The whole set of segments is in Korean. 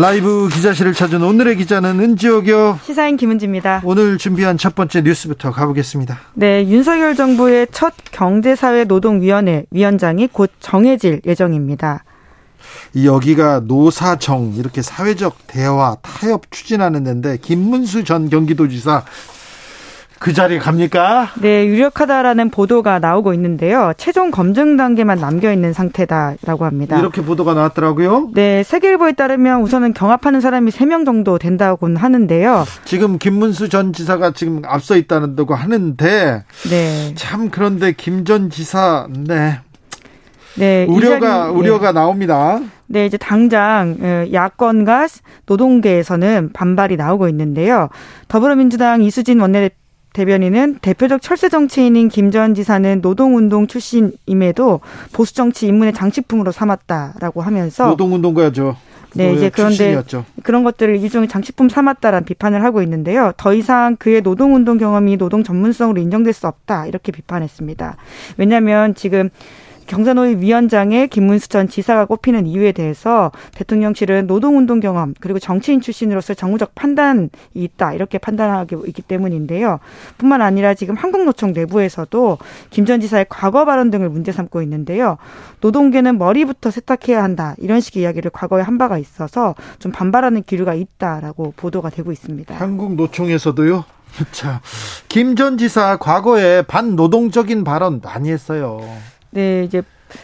라이브 기자실을 찾은 오늘의 기자는 은지옥이요. 시사인 김은지입니다. 오늘 준비한 첫 번째 뉴스부터 가보겠습니다. 네, 윤석열 정부의 첫 경제사회노동위원회 위원장이 곧 정해질 예정입니다. 여기가 노사정 이렇게 사회적 대화 타협 추진하는 데인데 김문수 전 경기도지사 그 자리에 갑니까? 네, 유력하다라는 보도가 나오고 있는데요. 최종 검증 단계만 남겨 있는 상태다라고 합니다. 이렇게 보도가 나왔더라고요. 네, 세계일보에 따르면 우선은 경합하는 사람이 3명 정도 된다고는 하는데요. 지금 김문수 전 지사가 지금 앞서 있다는다고 하는데 네. 참 그런데 김 전 지사 네. 네, 우려가 자리, 우려가 네. 나옵니다. 네, 이제 당장 어, 야권과 노동계에서는 반발이 나오고 있는데요. 더불어민주당 이수진 원내대표 대변인은 대표적 철새 정치인인 김 전 지사는 노동운동 출신임에도 보수 정치 입문의 장식품으로 삼았다라고 하면서 노동운동가죠. 네, 이제 그런데 출신이었죠. 그런 것들을 일종의 장식품 삼았다라는 비판을 하고 있는데요. 더 이상 그의 노동운동 경험이 노동 전문성으로 인정될 수 없다 이렇게 비판했습니다. 왜냐하면 지금 경사노위 위원장의 김문수 전 지사가 꼽히는 이유에 대해서 대통령실은 노동운동 경험 그리고 정치인 출신으로서 정무적 판단이 있다 이렇게 판단하고 있기 때문인데요. 뿐만 아니라 지금 한국노총 내부에서도 김 전 지사의 과거 발언 등을 문제 삼고 있는데요. 노동계는 머리부터 세탁해야 한다 이런 식의 이야기를 과거에 한 바가 있어서 좀 반발하는 기류가 있다라고 보도가 되고 있습니다. 한국노총에서도요? 자, 김 전 지사 과거에 반노동적인 발언 많이 했어요. 네, 이제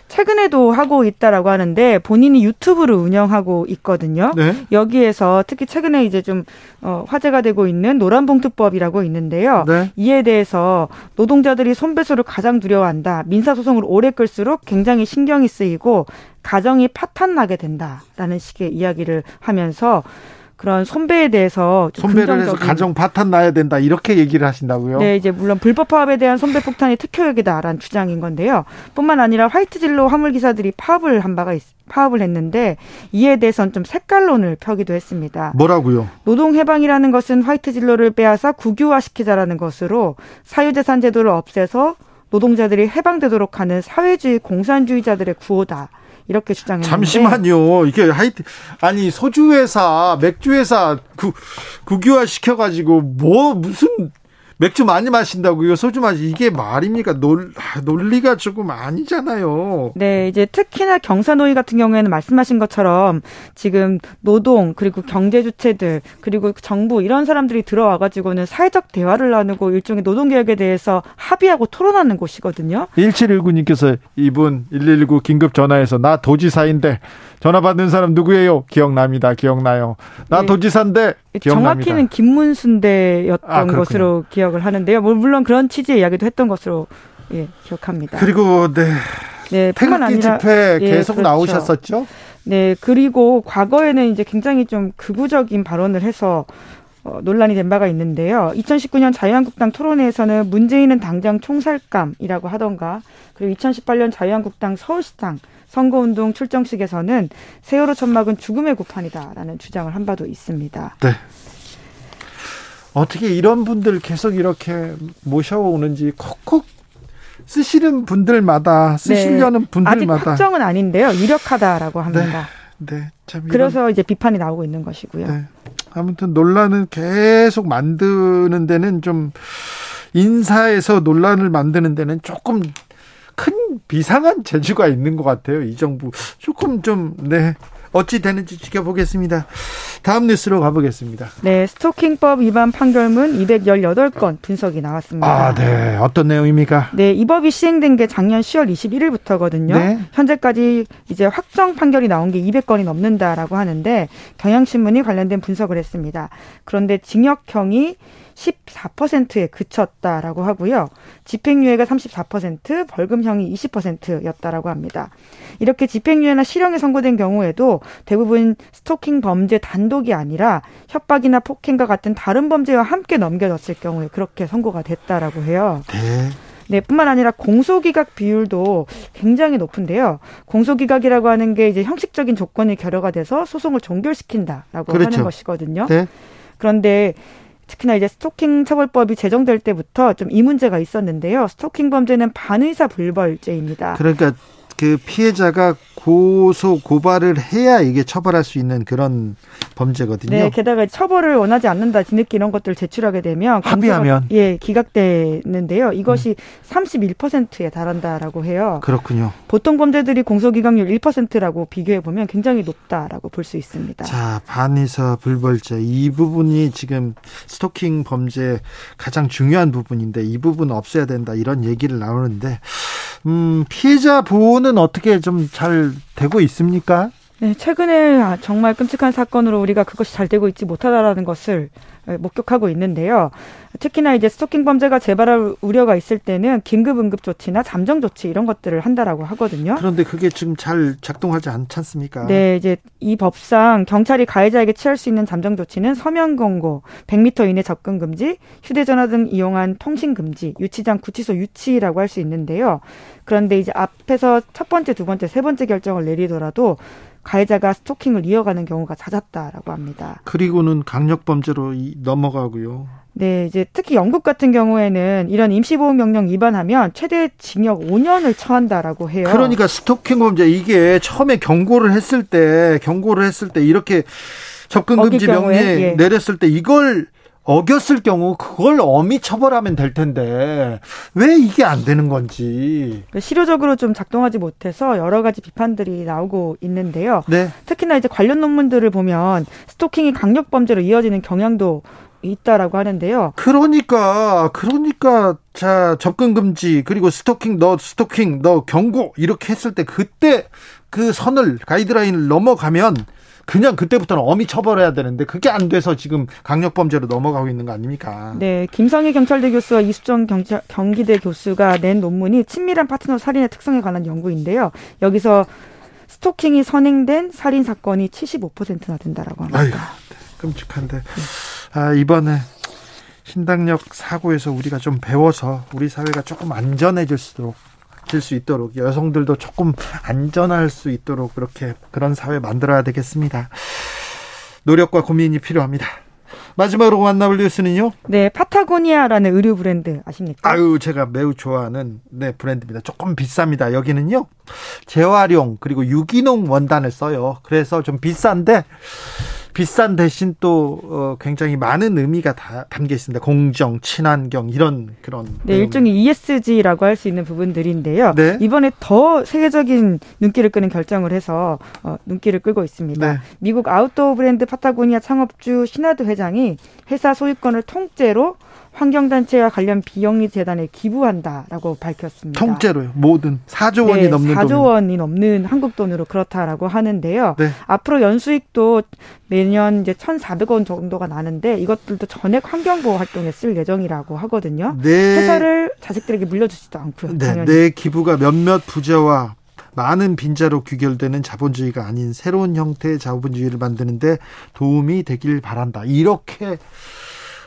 최근에도 하고 있다라고 하는데 본인이 유튜브를 운영하고 있거든요. 네. 여기에서 특히 최근에 이제 좀 어, 화제가 되고 있는 노란봉투법이라고 있는데요. 네. 이에 대해서 노동자들이 손배소를 가장 두려워한다. 민사소송을 오래 끌수록 굉장히 신경이 쓰이고 가정이 파탄 나게 된다라는 식의 이야기를 하면서 그런 손배에 대해서 손배를 해서 가정 파탄 나야 된다 이렇게 얘기를 하신다고요? 네, 이제 물론 불법 파업에 대한 손배 폭탄이 특효약이다라는 주장인 건데요. 뿐만 아니라 화이트 진로 화물 기사들이 파업을 한 바가 있, 파업을 했는데 이에 대해서는 좀 색깔론을 펴기도 했습니다. 뭐라고요? 노동 해방이라는 것은 화이트 진로를 빼앗아 국유화시키자라는 것으로 사유재산 제도를 없애서 노동자들이 해방되도록 하는 사회주의 공산주의자들의 구호다. 이렇게 주장했는데 잠시만요. 이게 하이트 아니 소주 회사, 맥주 회사 구, 국유화 시켜 가지고 뭐 무슨 맥주 많이 마신다고요? 소주 마시 이게 말입니까? 논, 논리가 조금 아니잖아요. 네, 이제 특히나 경사노위 같은 경우에는 말씀하신 것처럼 지금 노동 그리고 경제 주체들 그리고 정부 이런 사람들이 들어와 가지고는 사회적 대화를 나누고 일종의 노동 개혁에 대해서 합의하고 토론하는 곳이거든요. 1719님께서 이분 119 긴급 전화해서 나 도지사인데 전화 받는 사람 누구예요? 기억납니다. 기억나요. 나 네. 도지사인데 기억납니다. 정확히는 김문순대였던 아, 것으로 기억을 하는데요. 뭐 물론 그런 취지의 이야기도 했던 것으로 예, 기억합니다. 그리고 네. 네, 태극기 아니라, 집회 예, 계속 그렇죠. 나오셨었죠? 네, 그리고 과거에는 이제 굉장히 좀 극우적인 발언을 해서 어, 논란이 된 바가 있는데요. 2019년 자유한국당 토론회에서는 문재인은 당장 총살감이라고 하던가, 그리고 2018년 자유한국당 서울시장 선거운동 출정식에서는 세월호 천막은 죽음의 구판이다라는 주장을 한 바도 있습니다. 네. 어떻게 이런 분들 계속 이렇게 모셔오는지 콕콕 쓰시는 분들마다 쓰시려는 네. 분들마다 아직 확정은 아닌데요. 유력하다라고 합니다. 네. 네. 참 이런... 그래서 이제 비판이 나오고 있는 것이고요. 네. 아무튼 논란은 계속 만드는 데는 좀 인사에서 논란을 만드는 데는 조금 큰 비상한 재주가 있는 것 같아요. 이 정부 조금 좀 네. 어찌 되는지 지켜보겠습니다. 다음 뉴스로 가보겠습니다. 네, 스토킹법 위반 판결문 218건 분석이 나왔습니다. 아, 네. 어떤 내용입니까? 네, 이 법이 시행된 게 작년 10월 21일부터거든요. 네. 현재까지 이제 확정 판결이 나온 게 200건이 넘는다라고 하는데 경향신문이 관련된 분석을 했습니다. 그런데 징역형이 14%에 그쳤다라고 하고요. 집행유예가 34%, 벌금형이 20%였다라고 합니다. 이렇게 집행유예나 실형이 선고된 경우에도 대부분 스토킹 범죄 단독이 아니라 협박이나 폭행과 같은 다른 범죄와 함께 넘겨졌을 경우에 그렇게 선고가 됐다라고 해요. 네. 네, 뿐만 아니라 공소기각 비율도 굉장히 높은데요. 공소기각이라고 하는 게 이제 형식적인 조건이 결여가 돼서 소송을 종결시킨다라고 그렇죠. 하는 것이거든요. 네. 그런데 특히나 이제 스토킹 처벌법이 제정될 때부터 좀 이 문제가 있었는데요. 스토킹 범죄는 반의사 불벌죄입니다. 그러니까 그 피해자가 고소 고발을 해야 이게 처벌할 수 있는 그런 범죄거든요. 네, 게다가 처벌을 원하지 않는다 뒤늦게 이런 것들을 제출하게 되면 합의하면 예 기각되는데요. 이것이 음. 31%에 달한다라고 해요. 그렇군요. 보통 범죄들이 공소기각률 1%라고 비교해 보면 굉장히 높다라고 볼 수 있습니다. 자 반의사 불벌죄 이 부분이 지금 스토킹 범죄 가장 중요한 부분인데 이 부분 없애야 된다 이런 얘기를 나오는데 음, 피해자 보호는 어떻게 좀 잘 되고 있습니까? 네, 최근에 정말 끔찍한 사건으로 우리가 그것이 잘 되고 있지 못하다라는 것을 목격하고 있는데요. 특히나 이제 스토킹 범죄가 재발할 우려가 있을 때는 긴급 응급 조치나 잠정 조치 이런 것들을 한다라고 하거든요. 그런데 그게 지금 잘 작동하지 않지 않습니까? 네, 이제 이 법상 경찰이 가해자에게 취할 수 있는 잠정 조치는 서면 경고, 100m 이내 접근 금지, 휴대전화 등 이용한 통신 금지, 유치장 구치소 유치라고 할 수 있는데요. 그런데 이제 앞에서 첫 번째, 두 번째, 세 번째 결정을 내리더라도 가해자가 스토킹을 이어가는 경우가 잦았다라고 합니다. 그리고는 강력범죄로 넘어가고요. 네, 이제 특히 영국 같은 경우에는 이런 임시보호 명령 위반하면 최대 징역 5년을 처한다라고 해요. 그러니까 스토킹 범죄 이게 처음에 경고를 했을 때 경고를 했을 때 이렇게 접근 금지 명령 예. 내렸을 때 이걸 어겼을 경우 그걸 엄히 처벌하면 될 텐데 왜 이게 안 되는 건지 그러니까 실효적으로 좀 작동하지 못해서 여러 가지 비판들이 나오고 있는데요. 네. 특히나 이제 관련 논문들을 보면 스토킹이 강력 범죄로 이어지는 경향도 있다라고 하는데요. 그러니까 그러니까 자 접근 금지 그리고 스토킹 너 스토킹 너 경고 이렇게 했을 때 그때 그 선을 가이드라인을 넘어가면 그냥 그때부터는 엄히 처벌해야 되는데 그게 안 돼서 지금 강력 범죄로 넘어가고 있는 거 아닙니까? 네, 김성희 경찰대 교수와 이수정 경찰, 경기대 교수가 낸 논문이 친밀한 파트너 살인의 특성에 관한 연구인데요. 여기서 스토킹이 선행된 살인 사건이 75%나 된다라고 합니다. 아유, 끔찍한데. 아, 이번에 신당역 사고에서 우리가 좀 배워서 우리 사회가 조금 안전해질 수록 질 수 있도록 여성들도 조금 안전할 수 있도록 그렇게 그런 사회 만들어야 되겠습니다. 노력과 고민이 필요합니다. 마지막으로 만나볼 뉴스는요? 네, 파타고니아라는 의류 브랜드 아십니까? 아유, 제가 매우 좋아하는 네 브랜드입니다. 조금 비쌉니다. 여기는요, 재활용 그리고 유기농 원단을 써요. 그래서 좀 비싼데 비싼 대신 또 어, 굉장히 많은 의미가 다 담겨 있습니다. 공정, 친환경 이런 그런 네, 일종의 ESG라고 할 수 있는 부분들인데요. 네. 이번에 더 세계적인 눈길을 끄는 결정을 해서 어, 눈길을 끌고 있습니다. 네. 미국 아웃도어 브랜드 파타고니아 창업주 쉬나드 회장이 회사 소유권을 통째로 환경단체와 관련 비영리 재단에 기부한다라고 밝혔습니다. 통째로요. 모든 4조 원이 네, 넘는 4조 돈. 원이 넘는 한국 돈으로 그렇다라고 하는데요. 네. 앞으로 연수익도 매년 이제 1,400원 정도가 나는데 이것들도 전액 환경보호 활동에 쓸 예정이라고 하거든요. 네. 회사를 자식들에게 물려주지도 않고요. 네. 당연히. 내 기부가 몇몇 부자와 많은 빈자로 귀결되는 자본주의가 아닌 새로운 형태의 자본주의를 만드는데 도움이 되길 바란다. 이렇게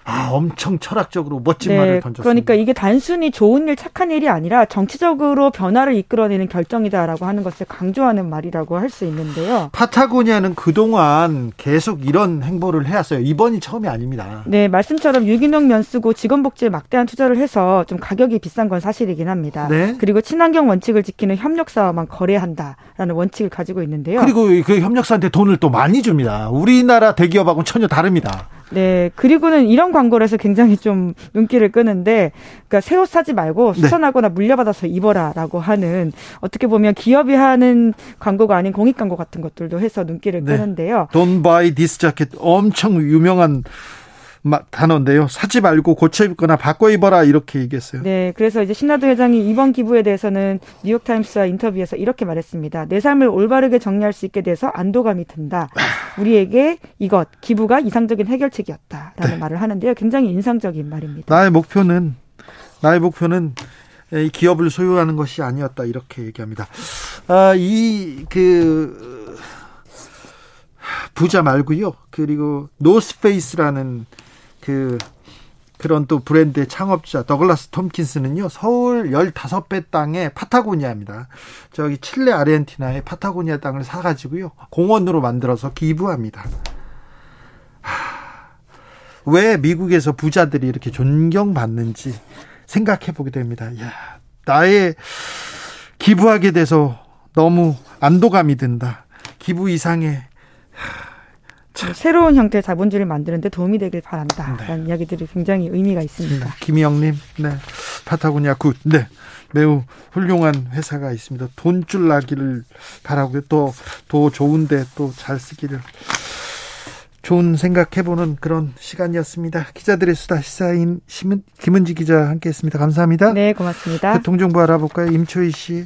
아, 엄청 철학적으로 멋진 네, 말을 던졌습니다. 그러니까 이게 단순히 좋은 일, 착한 일이 아니라 정치적으로 변화를 이끌어내는 결정이다라고 하는 것을 강조하는 말이라고 할 수 있는데요. 파타고니아는 그동안 계속 이런 행보를 해왔어요. 이번이 처음이 아닙니다. 네, 말씀처럼 유기농 면 쓰고 직원복지에 막대한 투자를 해서 좀 가격이 비싼 건 사실이긴 합니다. 네? 그리고 친환경 원칙을 지키는 협력사와만 거래한다라는 원칙을 가지고 있는데요. 그리고 그 협력사한테 돈을 또 많이 줍니다. 우리나라 대기업하고는 전혀 다릅니다. 네. 그리고는 이런 광고를 해서 굉장히 좀 눈길을 끄는데, 그러니까 새 옷 사지 말고 네. 수선하거나 네. 물려받아서 입어라라고 하는 어떻게 보면 기업이 하는 광고가 아닌 공익 광고 같은 것들도 해서 눈길을 네. 끄는데요. Don't buy this jacket. 엄청 유명한 단어인데요. 사지 말고 고쳐 입거나 바꿔 입어라 이렇게 얘기했어요. 네, 그래서 이제 신나도 회장이 이번 기부에 대해서는 뉴욕 타임스와 인터뷰에서 이렇게 말했습니다. 내 삶을 올바르게 정리할 수 있게 돼서 안도감이 든다. 우리에게 이것 기부가 이상적인 해결책이었다라는 네. 말을 하는데요. 굉장히 인상적인 말입니다. 나의 목표는 나의 목표는 기업을 소유하는 것이 아니었다 이렇게 얘기합니다. 아, 이그 부자 말고요. 그리고 노스페이스라는 그 그런 또 브랜드의 창업자 더글라스 톰킨스는요. 서울 15배 땅에 파타고니아입니다. 저기 칠레 아르헨티나의 파타고니아 땅을 사 가지고요. 공원으로 만들어서 기부합니다. 왜 미국에서 부자들이 이렇게 존경받는지 생각해 보게 됩니다. 야, 나의 기부하게 돼서 너무 안도감이 든다. 기부 이상의 새로운 형태의 자본주의를 만드는 데 도움이 되길 바란다라는 네. 이야기들이 굉장히 의미가 있습니다. 네. 김영님, 네, 파타고니아 good, 네, 매우 훌륭한 회사가 있습니다. 돈쭐 나기를 바라고요. 또 더 좋은데 또 잘 쓰기를 좋은 생각해보는 그런 시간이었습니다. 기자들의 수다 시사인 김은지 기자 함께했습니다. 감사합니다. 네, 고맙습니다. 교통정보 알아볼까요, 임초희 씨.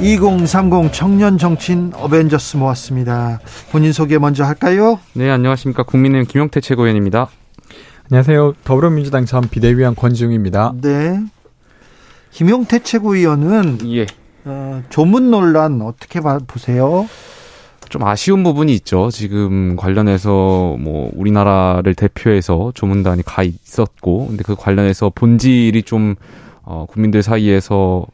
2030 청년 정치인 어벤져스 모았습니다. 본인 소개 먼저 할까요? 네, 안녕하십니까. 국민의힘 김용태 최고위원입니다. 안녕하세요. 더불어민주당 전 비대위원 권지웅입니다. 네. 김용태 최고위원은 예. 어, 조문 논란 어떻게 보세요? 좀 아쉬운 부분이 있죠. 지금 관련해서 뭐 우리나라를 대표해서 조문단이 가 있었고, 근데 그 관련해서 본질이 좀 어, 국민들 사이에서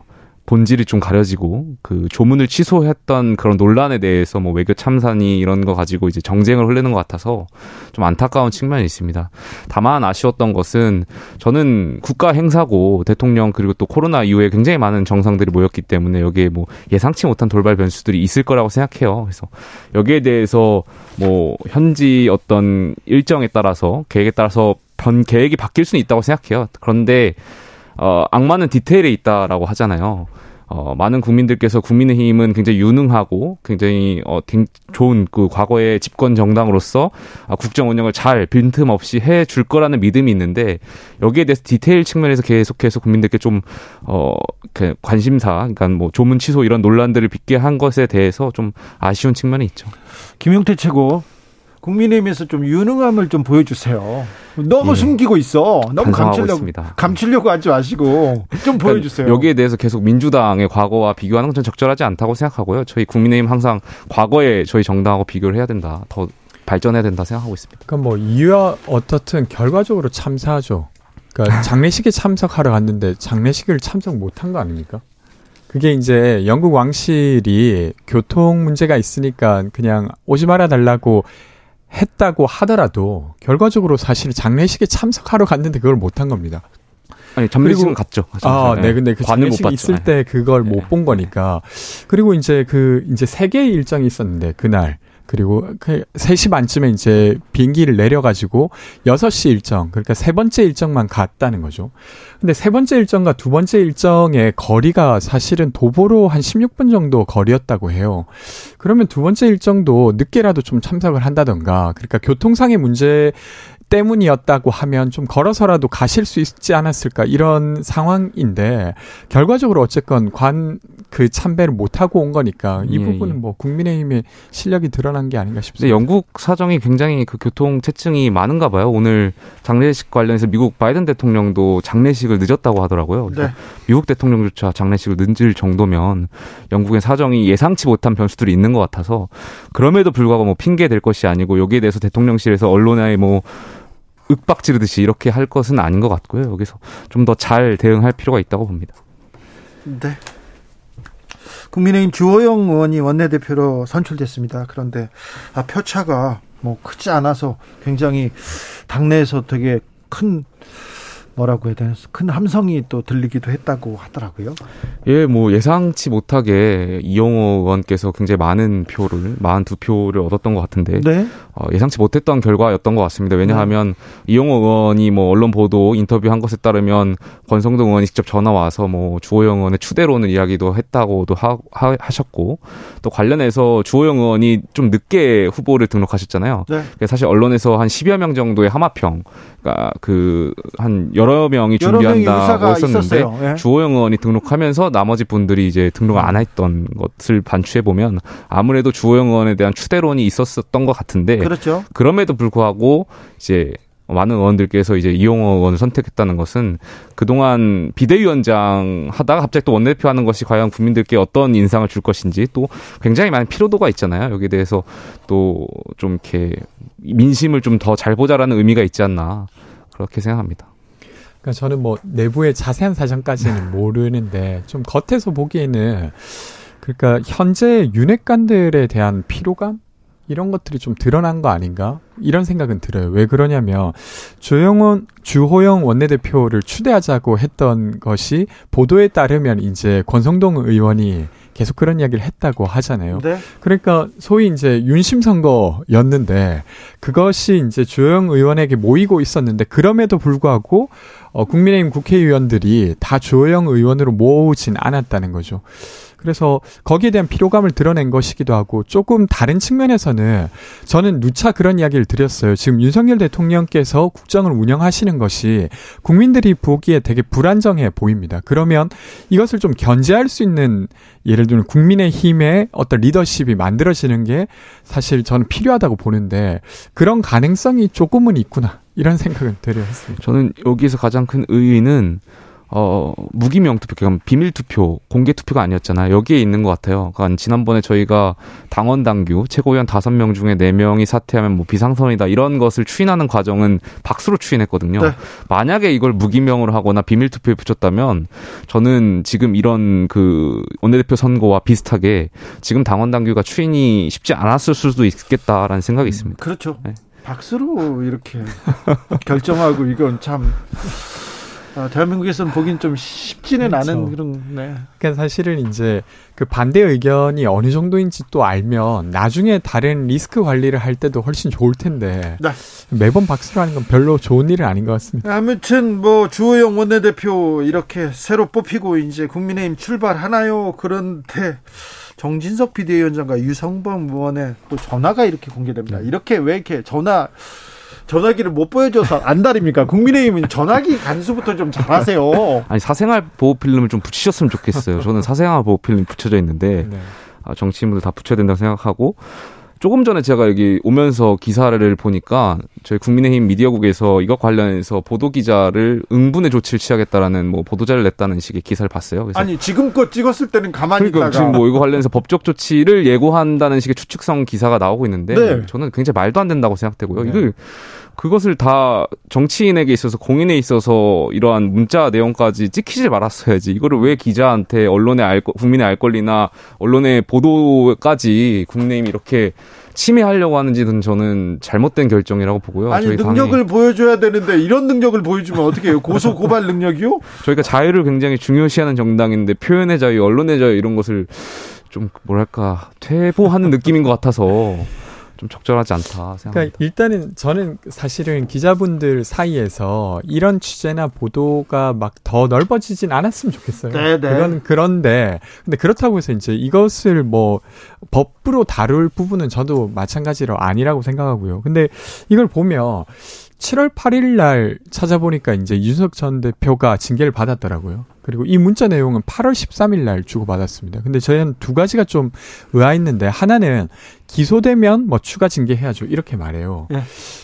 본질이 좀 가려지고 그 조문을 취소했던 그런 논란에 대해서 뭐 외교 참사니 이런 거 가지고 이제 정쟁을 흘리는 것 같아서 좀 안타까운 측면이 있습니다. 다만 아쉬웠던 것은 저는 국가 행사고 대통령 그리고 또 코로나 이후에 굉장히 많은 정상들이 모였기 때문에 여기에 뭐 예상치 못한 돌발 변수들이 있을 거라고 생각해요. 그래서 여기에 대해서 뭐 현지 어떤 일정에 따라서 계획에 따라서 변 계획이 바뀔 수는 있다고 생각해요. 그런데 어, 악마는 디테일에 있다라고 하잖아요. 어, 많은 국민들께서 국민의힘은 굉장히 유능하고 굉장히 어, 좋은 그 과거의 집권 정당으로서 아, 국정 운영을 잘 빈틈없이 해 줄 거라는 믿음이 있는데 여기에 대해서 디테일 측면에서 계속해서 국민들께 좀 어, 그 관심사, 그러니까 뭐 조문 취소 이런 논란들을 빚게 한 것에 대해서 좀 아쉬운 측면이 있죠. 김용태 최고 국민의힘에서 좀 유능함을 좀 보여주세요. 너무 예. 숨기고 있어. 너무 감추려고 있습니다. 감추려고 하지 마시고 좀 그러니까 보여주세요. 여기에 대해서 계속 민주당의 과거와 비교하는 건전 적절하지 않다고 생각하고요. 저희 국민의힘 항상 과거에 저희 정당하고 비교를 해야 된다. 더 발전해야 된다 생각하고 있습니다. 그러니까 뭐 이유와 어떻든 결과적으로 참사하죠. 그러니까 장례식에 참석하러 갔는데 장례식을 참석 못한 거 아닙니까? 그게 이제 영국 왕실이 교통 문제가 있으니까 그냥 오지 말아 달라고 했다고 하더라도 결과적으로 사실 장례식에 참석하러 갔는데 그걸 못한 겁니다. 아니 장례식은 갔죠. 아, 네, 근데 그 장례식 있을 때 그걸 네. 못본 거니까. 그리고 이제 그 이제 세 개의 일정이 있었는데 그날 그리고 그 3시 반쯤에 이제 비행기를 내려가지고 6시 일정, 그러니까 세 번째 일정만 갔다는 거죠. 근데 세 번째 일정과 두 번째 일정의 거리가 사실은 도보로 한 16분 정도 거리였다고 해요. 그러면 두 번째 일정도 늦게라도 좀 참석을 한다던가, 그러니까 교통상의 문제 때문이었다고 하면 좀 걸어서라도 가실 수 있지 않았을까 이런 상황인데 결과적으로 어쨌건 관 그 참배를 못 하고 온 거니까 이 예, 부분은 예. 뭐 국민의힘의 실력이 드러난 게 아닌가 싶습니다. 영국 사정이 굉장히 그 교통 체증이 많은가 봐요. 오늘 장례식 관련해서 미국 바이든 대통령도 장례식을 늦었다고 하더라고요. 네. 미국 대통령조차 장례식을 늦을 정도면 영국의 사정이 예상치 못한 변수들이 있는 것 같아서 그럼에도 불구하고 뭐 핑계 될 것이 아니고 여기에 대해서 대통령실에서 언론에 뭐 윽박 지르듯이 이렇게 할 것은 아닌 것 같고요. 여기서 좀 더 잘 대응할 필요가 있다고 봅니다. 네. 국민의힘 주호영 의원이 원내대표로 선출됐습니다. 그런데 아, 표차가 뭐 크지 않아서 굉장히 당내에서 되게 큰 뭐라고 해야 되나 큰 함성이 또 들리기도 했다고 하더라고요. 예, 뭐 예상치 못하게 이용호 의원께서 굉장히 많은 표를 42표를 얻었던 것 같은데 네? 어, 예상치 못했던 결과였던 것 같습니다. 왜냐하면 네. 이용호 의원이 뭐 언론 보도 인터뷰한 것에 따르면 권성동 의원이 직접 전화 와서 뭐 주호영 의원의 추대로는 이야기도 했다고도 하, 하, 하셨고 또 관련해서 주호영 의원이 좀 늦게 후보를 등록하셨잖아요. 네. 사실 언론에서 한 10여 명 정도의 하마평, 그러니까 그한 여러 명이 준비한다고 했었는데 예. 주호영 의원이 등록하면서 나머지 분들이 이제 등록을 안 했던 것을 반추해 보면 아무래도 주호영 의원에 대한 추대론이 있었었던 것 같은데 그렇죠. 그럼에도 불구하고 이제 많은 의원들께서 이제 이용호 의원을 선택했다는 것은 그동안 비대위원장 하다가 갑자기 또 원내대표 하는 것이 과연 국민들께 어떤 인상을 줄 것인지 또 굉장히 많은 피로도가 있잖아요. 여기에 대해서 또 좀 이렇게 민심을 좀 더 잘 보자라는 의미가 있지 않나 그렇게 생각합니다. 그러니까 저는 뭐 내부의 자세한 사정까지는 모르는데 좀 겉에서 보기에는 그러니까 현재 윤핵관들에 대한 피로감 이런 것들이 좀 드러난 거 아닌가? 이런 생각은 들어요. 왜 그러냐면 조영원 주호영 원내대표를 추대하자고 했던 것이 보도에 따르면 이제 권성동 의원이 계속 그런 이야기를 했다고 하잖아요. 네. 그러니까 소위 이제 윤심 선거였는데 그것이 이제 조영 의원에게 모이고 있었는데 그럼에도 불구하고 어 국민의힘 국회의원들이 다 조영 의원으로 모으진 않았다는 거죠. 그래서 거기에 대한 피로감을 드러낸 것이기도 하고 조금 다른 측면에서는 저는 누차 그런 이야기를 드렸어요. 지금 윤석열 대통령께서 국정을 운영하시는 것이 국민들이 보기에 되게 불안정해 보입니다. 그러면 이것을 좀 견제할 수 있는 예를 들면 국민의 힘의 어떤 리더십이 만들어지는 게 사실 저는 필요하다고 보는데 그런 가능성이 조금은 있구나. 이런 생각은 되려 했습니다. 저는 여기서 가장 큰 의의는 어, 무기명 투표, 그러니까 비밀 투표, 공개 투표가 아니었잖아요. 여기에 있는 것 같아요. 그러니까 지난번에 저희가 당원 당규 최고위원 다섯 명 중에 네 명이 사퇴하면 뭐 비상선이다 이런 것을 추인하는 과정은 박수로 추인했거든요. 네. 만약에 이걸 무기명으로 하거나 비밀 투표에 붙였다면 저는 지금 이런 그 원내대표 선거와 비슷하게 지금 당원 당규가 추인이 쉽지 않았을 수도 있겠다라는 생각이 있습니다. 그렇죠. 네. 박수로 이렇게 결정하고 이건 참 어, 대한민국에서는 보긴 좀 쉽지는 그렇죠. 않은 그런. 네. 그러니까 사실은 이제 그 반대 의견이 어느 정도인지 또 알면 나중에 다른 리스크 관리를 할 때도 훨씬 좋을 텐데 네. 매번 박수를 하는 건 별로 좋은 일은 아닌 것 같습니다. 아무튼 뭐 주호영 원내대표 이렇게 새로 뽑히고 이제 국민의힘 출발하나요? 그런데. 정진석 비대위원장과 유성범 의원의 또 전화가 이렇게 공개됩니다. 네. 이렇게 왜 이렇게 전화 전화기를 못 보여줘서 안달입니까? 국민의힘은 전화기 간수부터 좀 잘하세요. 아니 사생활 보호 필름을 좀 붙이셨으면 좋겠어요. 저는 사생활 보호 필름 붙여져 있는데 네. 아, 정치인분들 다 붙여야 된다고 생각하고 조금 전에 제가 여기 오면서 기사를 보니까 저희 국민의힘 미디어국에서 이것 관련해서 보도 기자를 응분의 조치를 취하겠다라는 뭐 보도자를 냈다는 식의 기사를 봤어요. 아니 지금껏 찍었을 때는 가만히 그러니까 있다가 지금 뭐 이거 관련해서 법적 조치를 예고한다는 식의 추측성 기사가 나오고 있는데 네. 저는 굉장히 말도 안 된다고 생각되고요. 네. 이걸 그것을 다 정치인에게 있어서 공인에 있어서 이러한 문자 내용까지 찍히지 말았어야지. 이거를 왜 기자한테 언론에 알 국민의 알 권리나 언론의 보도까지 국민의힘이 이렇게 침해하려고 하는지는 저는 잘못된 결정이라고 보고요. 아니 능력을 당이... 보여줘야 되는데 이런 능력을 보여주면 어떻게 해요? 고소 고발 능력이요? 저희가 자유를 굉장히 중요시하는 정당인데 표현의 자유, 언론의 자유 이런 것을 좀 뭐랄까 퇴보하는 느낌인 것 같아서 좀 적절하지 않다 생각합니다. 그러니까 일단은 저는 사실은 기자분들 사이에서 이런 취재나 보도가 막 더 넓어지진 않았으면 좋겠어요. 네네. 그건 그런데 근데 그렇다고 해서 이제 이것을 뭐 법으로 다룰 부분은 저도 마찬가지로 아니라고 생각하고요. 근데 이걸 보면 7월 8일 날 찾아보니까 이제 유석 전 대표가 징계를 받았더라고요. 그리고 이 문자 내용은 8월 13일 날 주고받았습니다. 근데 저희는 두 가지가 좀 의아했는데 하나는 기소되면 뭐 추가 징계해야죠. 이렇게 말해요. 네.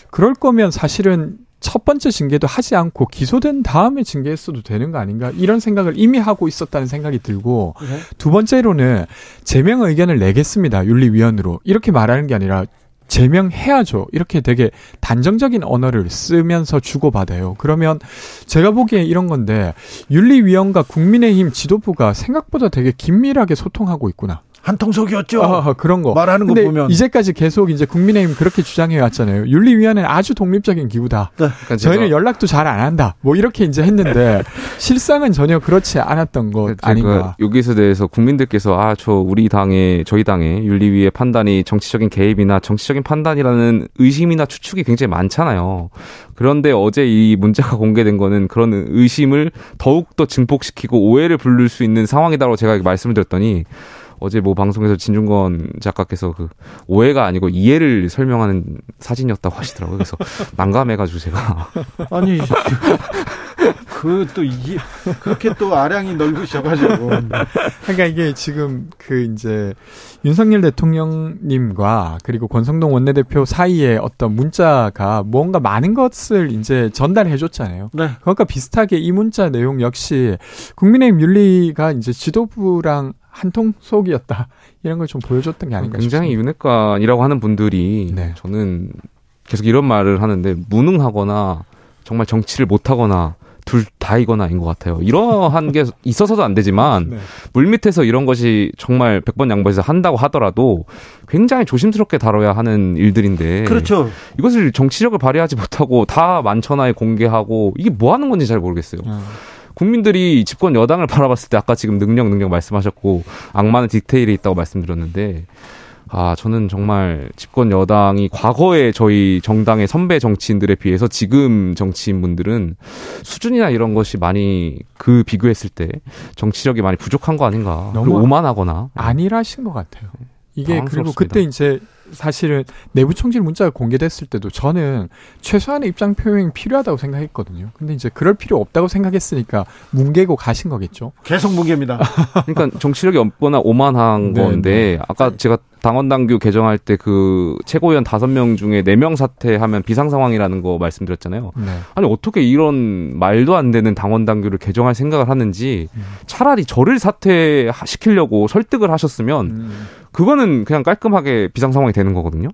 그럴 거면 사실은 첫 번째 징계도 하지 않고 기소된 다음에 징계했어도 되는 거 아닌가 이런 생각을 이미 하고 있었다는 생각이 들고 네. 두 번째로는 제명 의견을 내겠습니다 윤리위원으로 이렇게 말하는 게 아니라 제명해야죠. 이렇게 되게 단정적인 언어를 쓰면서 주고받아요. 그러면 제가 보기에 이런 건데 윤리위원과 국민의힘 지도부가 생각보다 되게 긴밀하게 소통하고 있구나. 한통속이었죠. 아, 그런 거 말하는 거 보면 이제까지 계속 이제 국민의힘 그렇게 주장해 왔잖아요. 윤리위원회는 아주 독립적인 기구다. 네. 그러니까 저희는 연락도 잘 안 한다. 뭐 이렇게 이제 했는데 실상은 전혀 그렇지 않았던 것 아닌가. 여기서 대해서 국민들께서 아 저 우리 당의 저희 당의 윤리위의 판단이 정치적인 개입이나 정치적인 판단이라는 의심이나 추측이 굉장히 많잖아요. 그런데 어제 이 문자가 공개된 거는 그런 의심을 더욱 더 증폭시키고 오해를 부를 수 있는 상황이다라고 제가 말씀을 드렸더니 어제 뭐 방송에서 진중권 작가께서 그 오해가 아니고 이해를 설명하는 사진이었다고 하시더라고요. 그래서 난감해가지고 제가 아니 그또 이게 그렇게 또 아량이 넓으셔가지고 그러니까 이게 지금 그 이제 윤석열 대통령님과 그리고 권성동 원내대표 사이에 어떤 문자가 뭔가 많은 것을 이제 전달해 줬잖아요. 네. 그러니까 비슷하게 이 문자 내용 역시 국민의힘 윤리가 이제 지도부랑 한통 속이었다 이런 걸 좀 보여줬던 게 아닌가 굉장히 싶습니다. 윤핵관이라고 하는 분들이 네. 저는 계속 이런 말을 하는데 무능하거나 정말 정치를 못하거나 둘 다이거나인 것 같아요. 이러한 게 있어서도 안 되지만 네. 물밑에서 이런 것이 정말 100번 양보해서 한다고 하더라도 굉장히 조심스럽게 다뤄야 하는 일들인데 그렇죠. 이것을 정치력을 발휘하지 못하고 다 만천하에 공개하고 이게 뭐 하는 건지 잘 모르겠어요. 음. 국민들이 집권 여당을 바라봤을 때 아까 지금 능력 능력 말씀하셨고 악마는 디테일에 있다고 말씀드렸는데 아, 저는 정말 집권 여당이 과거에 저희 정당의 선배 정치인들에 비해서 지금 정치인분들은 수준이나 이런 것이 많이 그 비교했을 때 정치력이 많이 부족한 거 아닌가. 너무 오만하거나. 안일하신 것 같아요. 이게 그리고 그때 이제 사실은 내부 총질 문자가 공개됐을 때도 저는 최소한의 입장 표명이 필요하다고 생각했거든요. 근데 이제 그럴 필요 없다고 생각했으니까 뭉개고 가신 거겠죠. 계속 뭉개입니다. 그러니까 정치력이 없거나 오만한 네, 건데 네. 아까 제가 당원 당규 개정할 때 그 최고위원 다섯 명 중에 네 명 사퇴하면 비상 상황이라는 거 말씀드렸잖아요. 네. 아니 어떻게 이런 말도 안 되는 당원 당규를 개정할 생각을 하는지 음. 차라리 저를 사퇴시키려고 설득을 하셨으면 음. 그거는 그냥 깔끔하게 비상 상황이 되는 거거든요.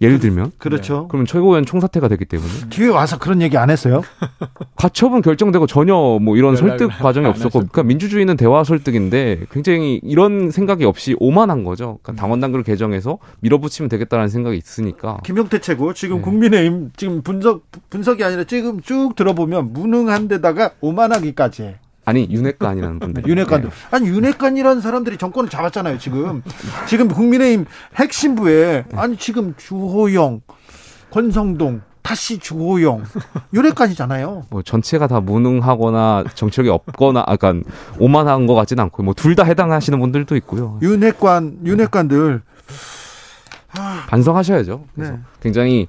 음. 예를 들면 그렇죠. 네. 그러면 최고위원 총사퇴가 되기 때문에 뒤에 와서 그런 얘기 안 했어요? 가처분 결정되고 전혀 뭐 이런 설득 과정이 없었고 그러니까 민주주의는 대화 설득인데 굉장히 이런 생각이 없이 오만한 거죠. 그러니까 당원 당규를 개정해서 밀어붙이면 되겠다는 생각이 있으니까. 김용태 최고 지금 네. 국민의힘 지금 분석 분석이 아니라 지금 쭉 들어보면 무능한 데다가 오만하기까지 해. 아니 윤핵관이라는 분들. 윤핵관. 네. 아니 윤핵관이라는 사람들이 정권을 잡았잖아요. 지금 지금 국민의힘 핵심부에 아니 지금 주호영, 권성동, 다시 주호영 윤핵관이잖아요. 뭐 전체가 다 무능하거나 정책이 없거나 약간 오만한 것 같지는 않고 뭐 둘 다 해당하시는 분들도 있고요. 윤핵관 윤핵관들 반성하셔야죠. 그래서 네. 굉장히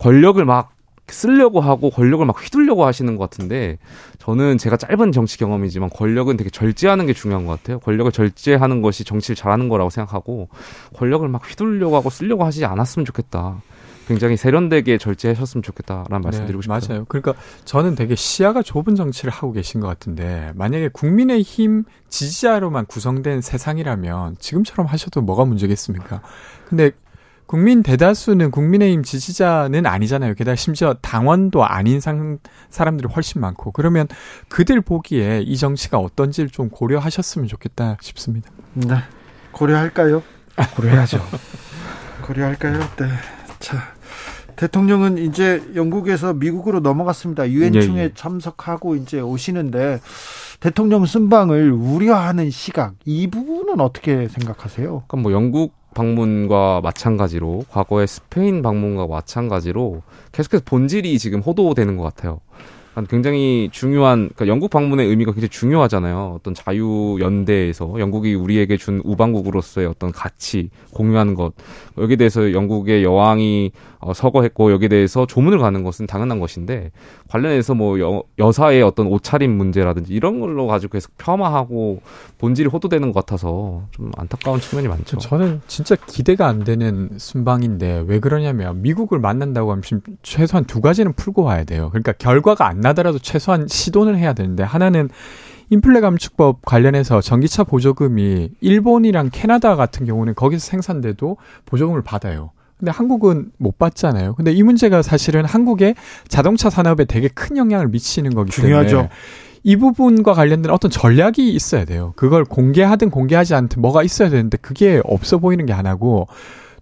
권력을 막 쓰려고 하고 권력을 막 휘둘려고 하시는 것 같은데 저는 제가 짧은 정치 경험이지만 권력은 되게 절제하는 게 중요한 것 같아요. 권력을 절제하는 것이 정치를 잘하는 거라고 생각하고 권력을 막 휘둘려고 하고 쓰려고 하지 않았으면 좋겠다. 굉장히 세련되게 절제하셨으면 좋겠다라는 말씀 드리고 네, 싶어요. 맞아요. 그러니까 저는 되게 시야가 좁은 정치를 하고 계신 것 같은데 만약에 국민의힘 지지자로만 구성된 세상이라면 지금처럼 하셔도 뭐가 문제겠습니까? 근데 국민 대다수는 국민의힘 지지자는 아니잖아요. 게다가 심지어 당원도 아닌 상, 사람들이 훨씬 많고 그러면 그들 보기에 이 정치가 어떤지를 좀 고려하셨으면 좋겠다 싶습니다. 네. 고려할까요? 고려해야죠. 고려할까요? 네. 자. 대통령은 이제 영국에서 미국으로 넘어갔습니다. 유엔 총회 예, 예. 참석하고 이제 오시는데 대통령 순방을 우려하는 시각 이 부분은 어떻게 생각하세요? 그럼 뭐 영국 방문과 마찬가지로 과거의 스페인 방문과 마찬가지로 계속해서 본질이 지금 호도되는 것 같아요. 굉장히 중요한 그러니까 영국 방문의 의미가 굉장히 중요하잖아요. 어떤 자유 연대에서 영국이 우리에게 준 우방국으로서의 어떤 가치 공유하는 것 여기에 대해서 영국의 여왕이 어, 서거했고 여기에 대해서 조문을 가는 것은 당연한 것인데 관련해서 뭐 여, 여사의 어떤 옷차림 문제라든지 이런 걸로 가지고 계속 폄하하고 본질이 호도되는 것 같아서 좀 안타까운 측면이 많죠. 저는 진짜 기대가 안 되는 순방인데 왜 그러냐면 미국을 만난다고 하면 최소한 두 가지는 풀고 와야 돼요. 그러니까 결과가 안 나 더라도 최소한 시도는 해야 되는데 하나는 인플레 감축법 관련해서 전기차 보조금이 일본이랑 캐나다 같은 경우는 거기서 생산돼도 보조금을 받아요. 근데 한국은 못 받잖아요. 근데 이 문제가 사실은 한국의 자동차 산업에 되게 큰 영향을 미치는 거기 때문에 중요하죠. 이 부분과 관련된 어떤 전략이 있어야 돼요. 그걸 공개하든 공개하지 않든 뭐가 있어야 되는데 그게 없어 보이는 게 하나고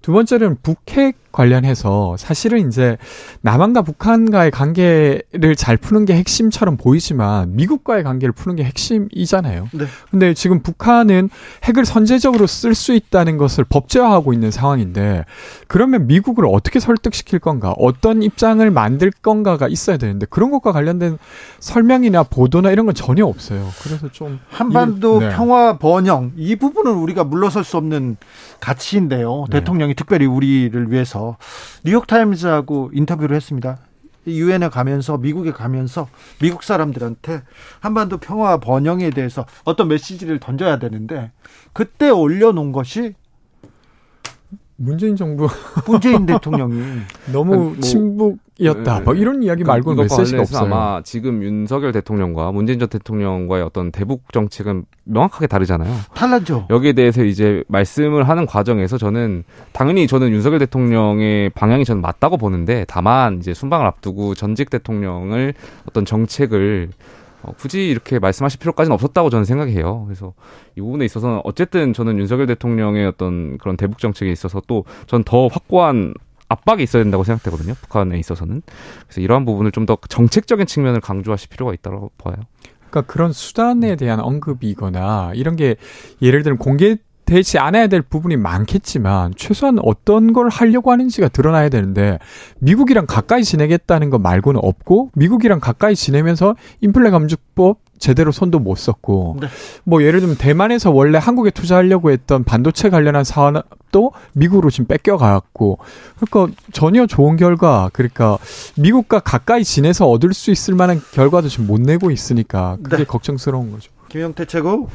두 번째는 북핵 관련해서 사실은 이제 남한과 북한과의 관계를 잘 푸는 게 핵심처럼 보이지만 미국과의 관계를 푸는 게 핵심이잖아요. 네. 근데 지금 북한은 핵을 선제적으로 쓸 수 있다는 것을 법제화하고 있는 상황인데 그러면 미국을 어떻게 설득시킬 건가? 어떤 입장을 만들 건가가 있어야 되는데 그런 것과 관련된 설명이나 보도나 이런 건 전혀 없어요. 그래서 좀 한반도 이, 네. 평화 번영 이 부분은 우리가 물러설 수 없는 가치인데요. 네. 대통령이 특별히 우리를 위해서 뉴욕타임즈하고 인터뷰를 했습니다. 유엔에 가면서 미국에 가면서 미국 사람들한테 한반도 평화 번영에 대해서 어떤 메시지를 던져야 되는데 그때 올려놓은 것이 문재인 정부 문재인 대통령이 너무 뭐, 친북이었다. 네, 뭐 이런 이야기 그 말고 메시지가 없어요. 아마 지금 윤석열 대통령과 문재인 전 대통령과의 어떤 대북 정책은 명확하게 다르잖아요. 달라죠. 여기에 대해서 이제 말씀을 하는 과정에서 저는 당연히 저는 윤석열 대통령의 방향이 저는 맞다고 보는데 다만 이제 순방을 앞두고 전직 대통령을 어떤 정책을 어, 굳이 이렇게 말씀하실 필요까지는 없었다고 저는 생각해요. 그래서 이 부분에 있어서는 어쨌든 저는 윤석열 대통령의 어떤 그런 대북 정책에 있어서 또 전 더 확고한 압박이 있어야 된다고 생각되거든요. 북한에 있어서는. 그래서 이러한 부분을 좀 더 정책적인 측면을 강조하실 필요가 있다고 봐요. 그러니까 그런 수단에 대한 언급이거나 이런 게 예를 들면 공개 되지 않아야 될 부분이 많겠지만 최소한 어떤 걸 하려고 하는지가 드러나야 되는데 미국이랑 가까이 지내겠다는 것 말고는 없고 미국이랑 가까이 지내면서 인플레 감축법 제대로 손도 못 썼고 네. 뭐 예를 들면 대만에서 원래 한국에 투자하려고 했던 반도체 관련한 사업도 미국으로 지금 뺏겨갔고 그러니까 전혀 좋은 결과 그러니까 미국과 가까이 지내서 얻을 수 있을 만한 결과도 지금 못 내고 있으니까 그게 네. 걱정스러운 거죠. 김영태 최고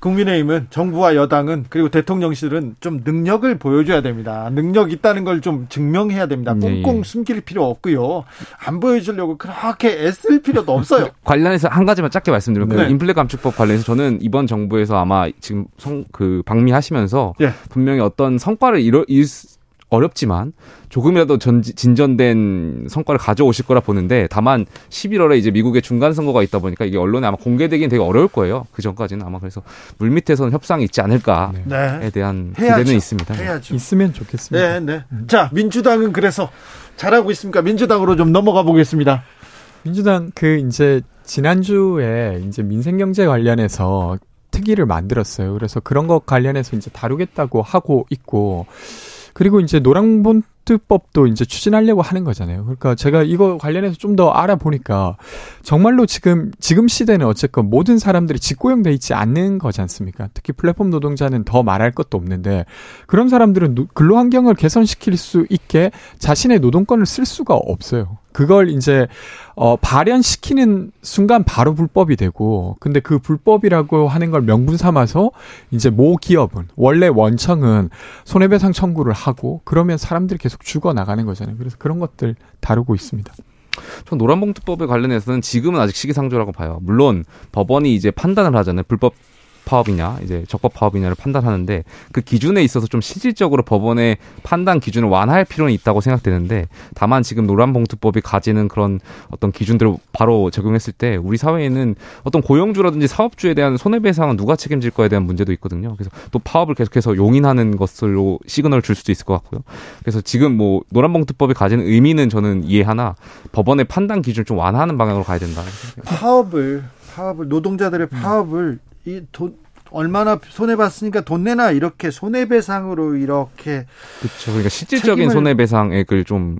국민의힘은 정부와 여당은 그리고 대통령실은 좀 능력을 보여줘야 됩니다. 능력 있다는 걸 좀 증명해야 됩니다. 네, 꽁꽁 예. 숨길 필요 없고요. 안 보여주려고 그렇게 애쓸 필요도 없어요. 관련해서 한 가지만 짧게 말씀드리면 네. 그 인플레 감축법 관련해서 저는 이번 정부에서 아마 지금 성, 그 방미하시면서 네. 분명히 어떤 성과를 이뤄 어렵지만 조금이라도 전, 진전된 성과를 가져오실 거라 보는데 다만 11월에 이제 미국의 중간 선거가 있다 보니까 이게 언론에 아마 공개되긴 되게 어려울 거예요. 그 전까지는 아마 그래서 물 밑에서는 협상이 있지 않을까에 네. 대한 해야죠. 기대는 있습니다. 해야죠. 있으면 좋겠습니다. 네, 네. 음. 자, 민주당은 그래서 잘하고 있습니까? 민주당으로 좀 넘어가 보겠습니다. 민주당 그 이제 지난주에 이제 민생 경제 관련해서 특위를 만들었어요. 그래서 그런 것 관련해서 이제 다루겠다고 하고 있고 그리고 이제 노랑본 트법도 이제 추진하려고 하는 거잖아요. 그러니까 제가 이거 관련해서 좀 더 알아보니까 정말로 지금 지금 시대는 어쨌건 모든 사람들이 직고용돼 있지 않는 거지 않습니까? 특히 플랫폼 노동자는 더 말할 것도 없는데 그런 사람들은 근로 환경을 개선시킬 수 있게 자신의 노동권을 쓸 수가 없어요. 그걸 이제 어 발현시키는 순간 바로 불법이 되고 근데 그 불법이라고 하는 걸 명분 삼아서 이제 모 기업은 원래 원청은 손해배상 청구를 하고 그러면 사람들이 계속 죽어 나가는 거잖아요. 그래서 그런 것들 다루고 있습니다. 전 노란봉투법에 관련해서는 지금은 아직 시기상조라고 봐요. 물론 법원이 이제 판단을 하잖아요. 불법 파업이냐 이제 적법 파업이냐를 판단하는데 그 기준에 있어서 좀 실질적으로 법원의 판단 기준을 완화할 필요는 있다고 생각되는데 다만 지금 노란봉투법이 가지는 그런 어떤 기준들을 바로 적용했을 때 우리 사회에는 어떤 고용주라든지 사업주에 대한 손해배상은 누가 책임질 거에 대한 문제도 있거든요. 그래서 또 파업을 계속해서 용인하는 것으로 시그널을 줄 수도 있을 것 같고요. 그래서 지금 뭐 노란봉투법이 가지는 의미는 저는 이해하나 법원의 판단 기준 좀 완화하는 방향으로 가야 된다. 파업을 파업을 노동자들의 파업을 이 돈 얼마나 손해 봤으니까 돈 내나 이렇게 손해 배상으로 이렇게 그렇죠. 그러니까 실질적인 손해 배상액을 좀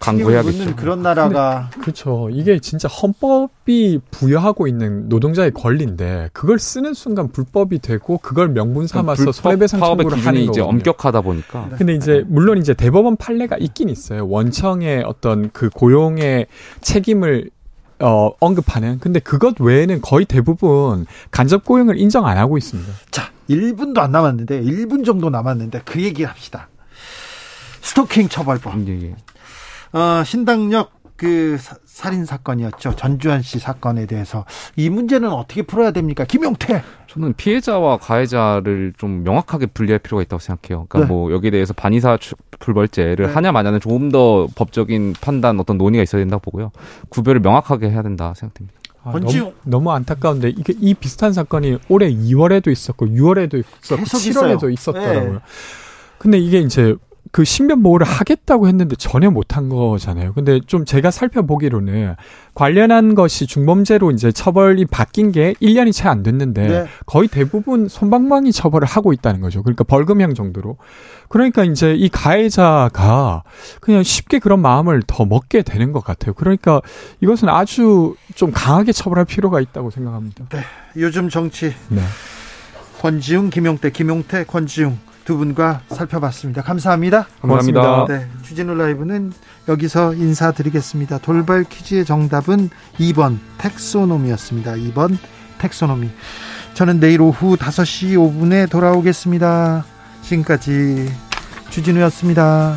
강구해야겠죠. 그런 나라가 그렇죠. 이게 진짜 헌법이 부여하고 있는 노동자의 권리인데 그걸 쓰는 순간 불법이 되고 그걸 명분 삼아서 손해배상 청구를 하는 이제 거거든요. 엄격하다 보니까. 네. 근데 이제 물론 이제 대법원 판례가 있긴 있어요. 원청의 어떤 그 고용의 책임을 어, 언급하는. 근데 그것 외에는 거의 대부분 간접 고용을 인정 안 하고 있습니다. 자, 1분도 안 남았는데 1분 정도 남았는데 그 얘기 합시다. 스토킹 처벌법. 예, 예. 어, 신당역 그 살인 사건이었죠. 전주현 씨 사건에 대해서 이 문제는 어떻게 풀어야 됩니까? 김용태. 저는 피해자와 가해자를 좀 명확하게 분리할 필요가 있다고 생각해요. 그러니까 네. 뭐 여기에 대해서 반의사 불벌죄를 네. 하냐 마냐는 조금 더 법적인 판단 어떤 논의가 있어야 된다고 보고요. 구별을 명확하게 해야 된다 생각됩니다. 아, 너무, 너무, 안타까운데 이게 이 비슷한 사건이 올해 2월에도 있었고 6월에도 있었고 7월에도 있었더라고요. 네. 근데 이게 이제 그 신변 보호를 하겠다고 했는데 전혀 못한 거잖아요. 근데 좀 제가 살펴보기로는 관련한 것이 중범죄로 이제 처벌이 바뀐 게 1년이 채 안 됐는데 네. 거의 대부분 손방망이 처벌을 하고 있다는 거죠. 그러니까 벌금형 정도로. 그러니까 이제 이 가해자가 그냥 쉽게 그런 마음을 더 먹게 되는 것 같아요. 그러니까 이것은 아주 좀 강하게 처벌할 필요가 있다고 생각합니다. 네. 요즘 정치. 네. 권지웅, 김용태, 김용태, 권지웅 두 분과 살펴봤습니다. 감사합니다. 감사합니다. 네, 주진우 라이브는 여기서 인사드리겠습니다. 돌발 퀴즈의 정답은 2번 텍소노미였습니다. 2번 텍소노미. 저는 내일 오후 5시 5분에 돌아오겠습니다. 지금까지 주진우였습니다.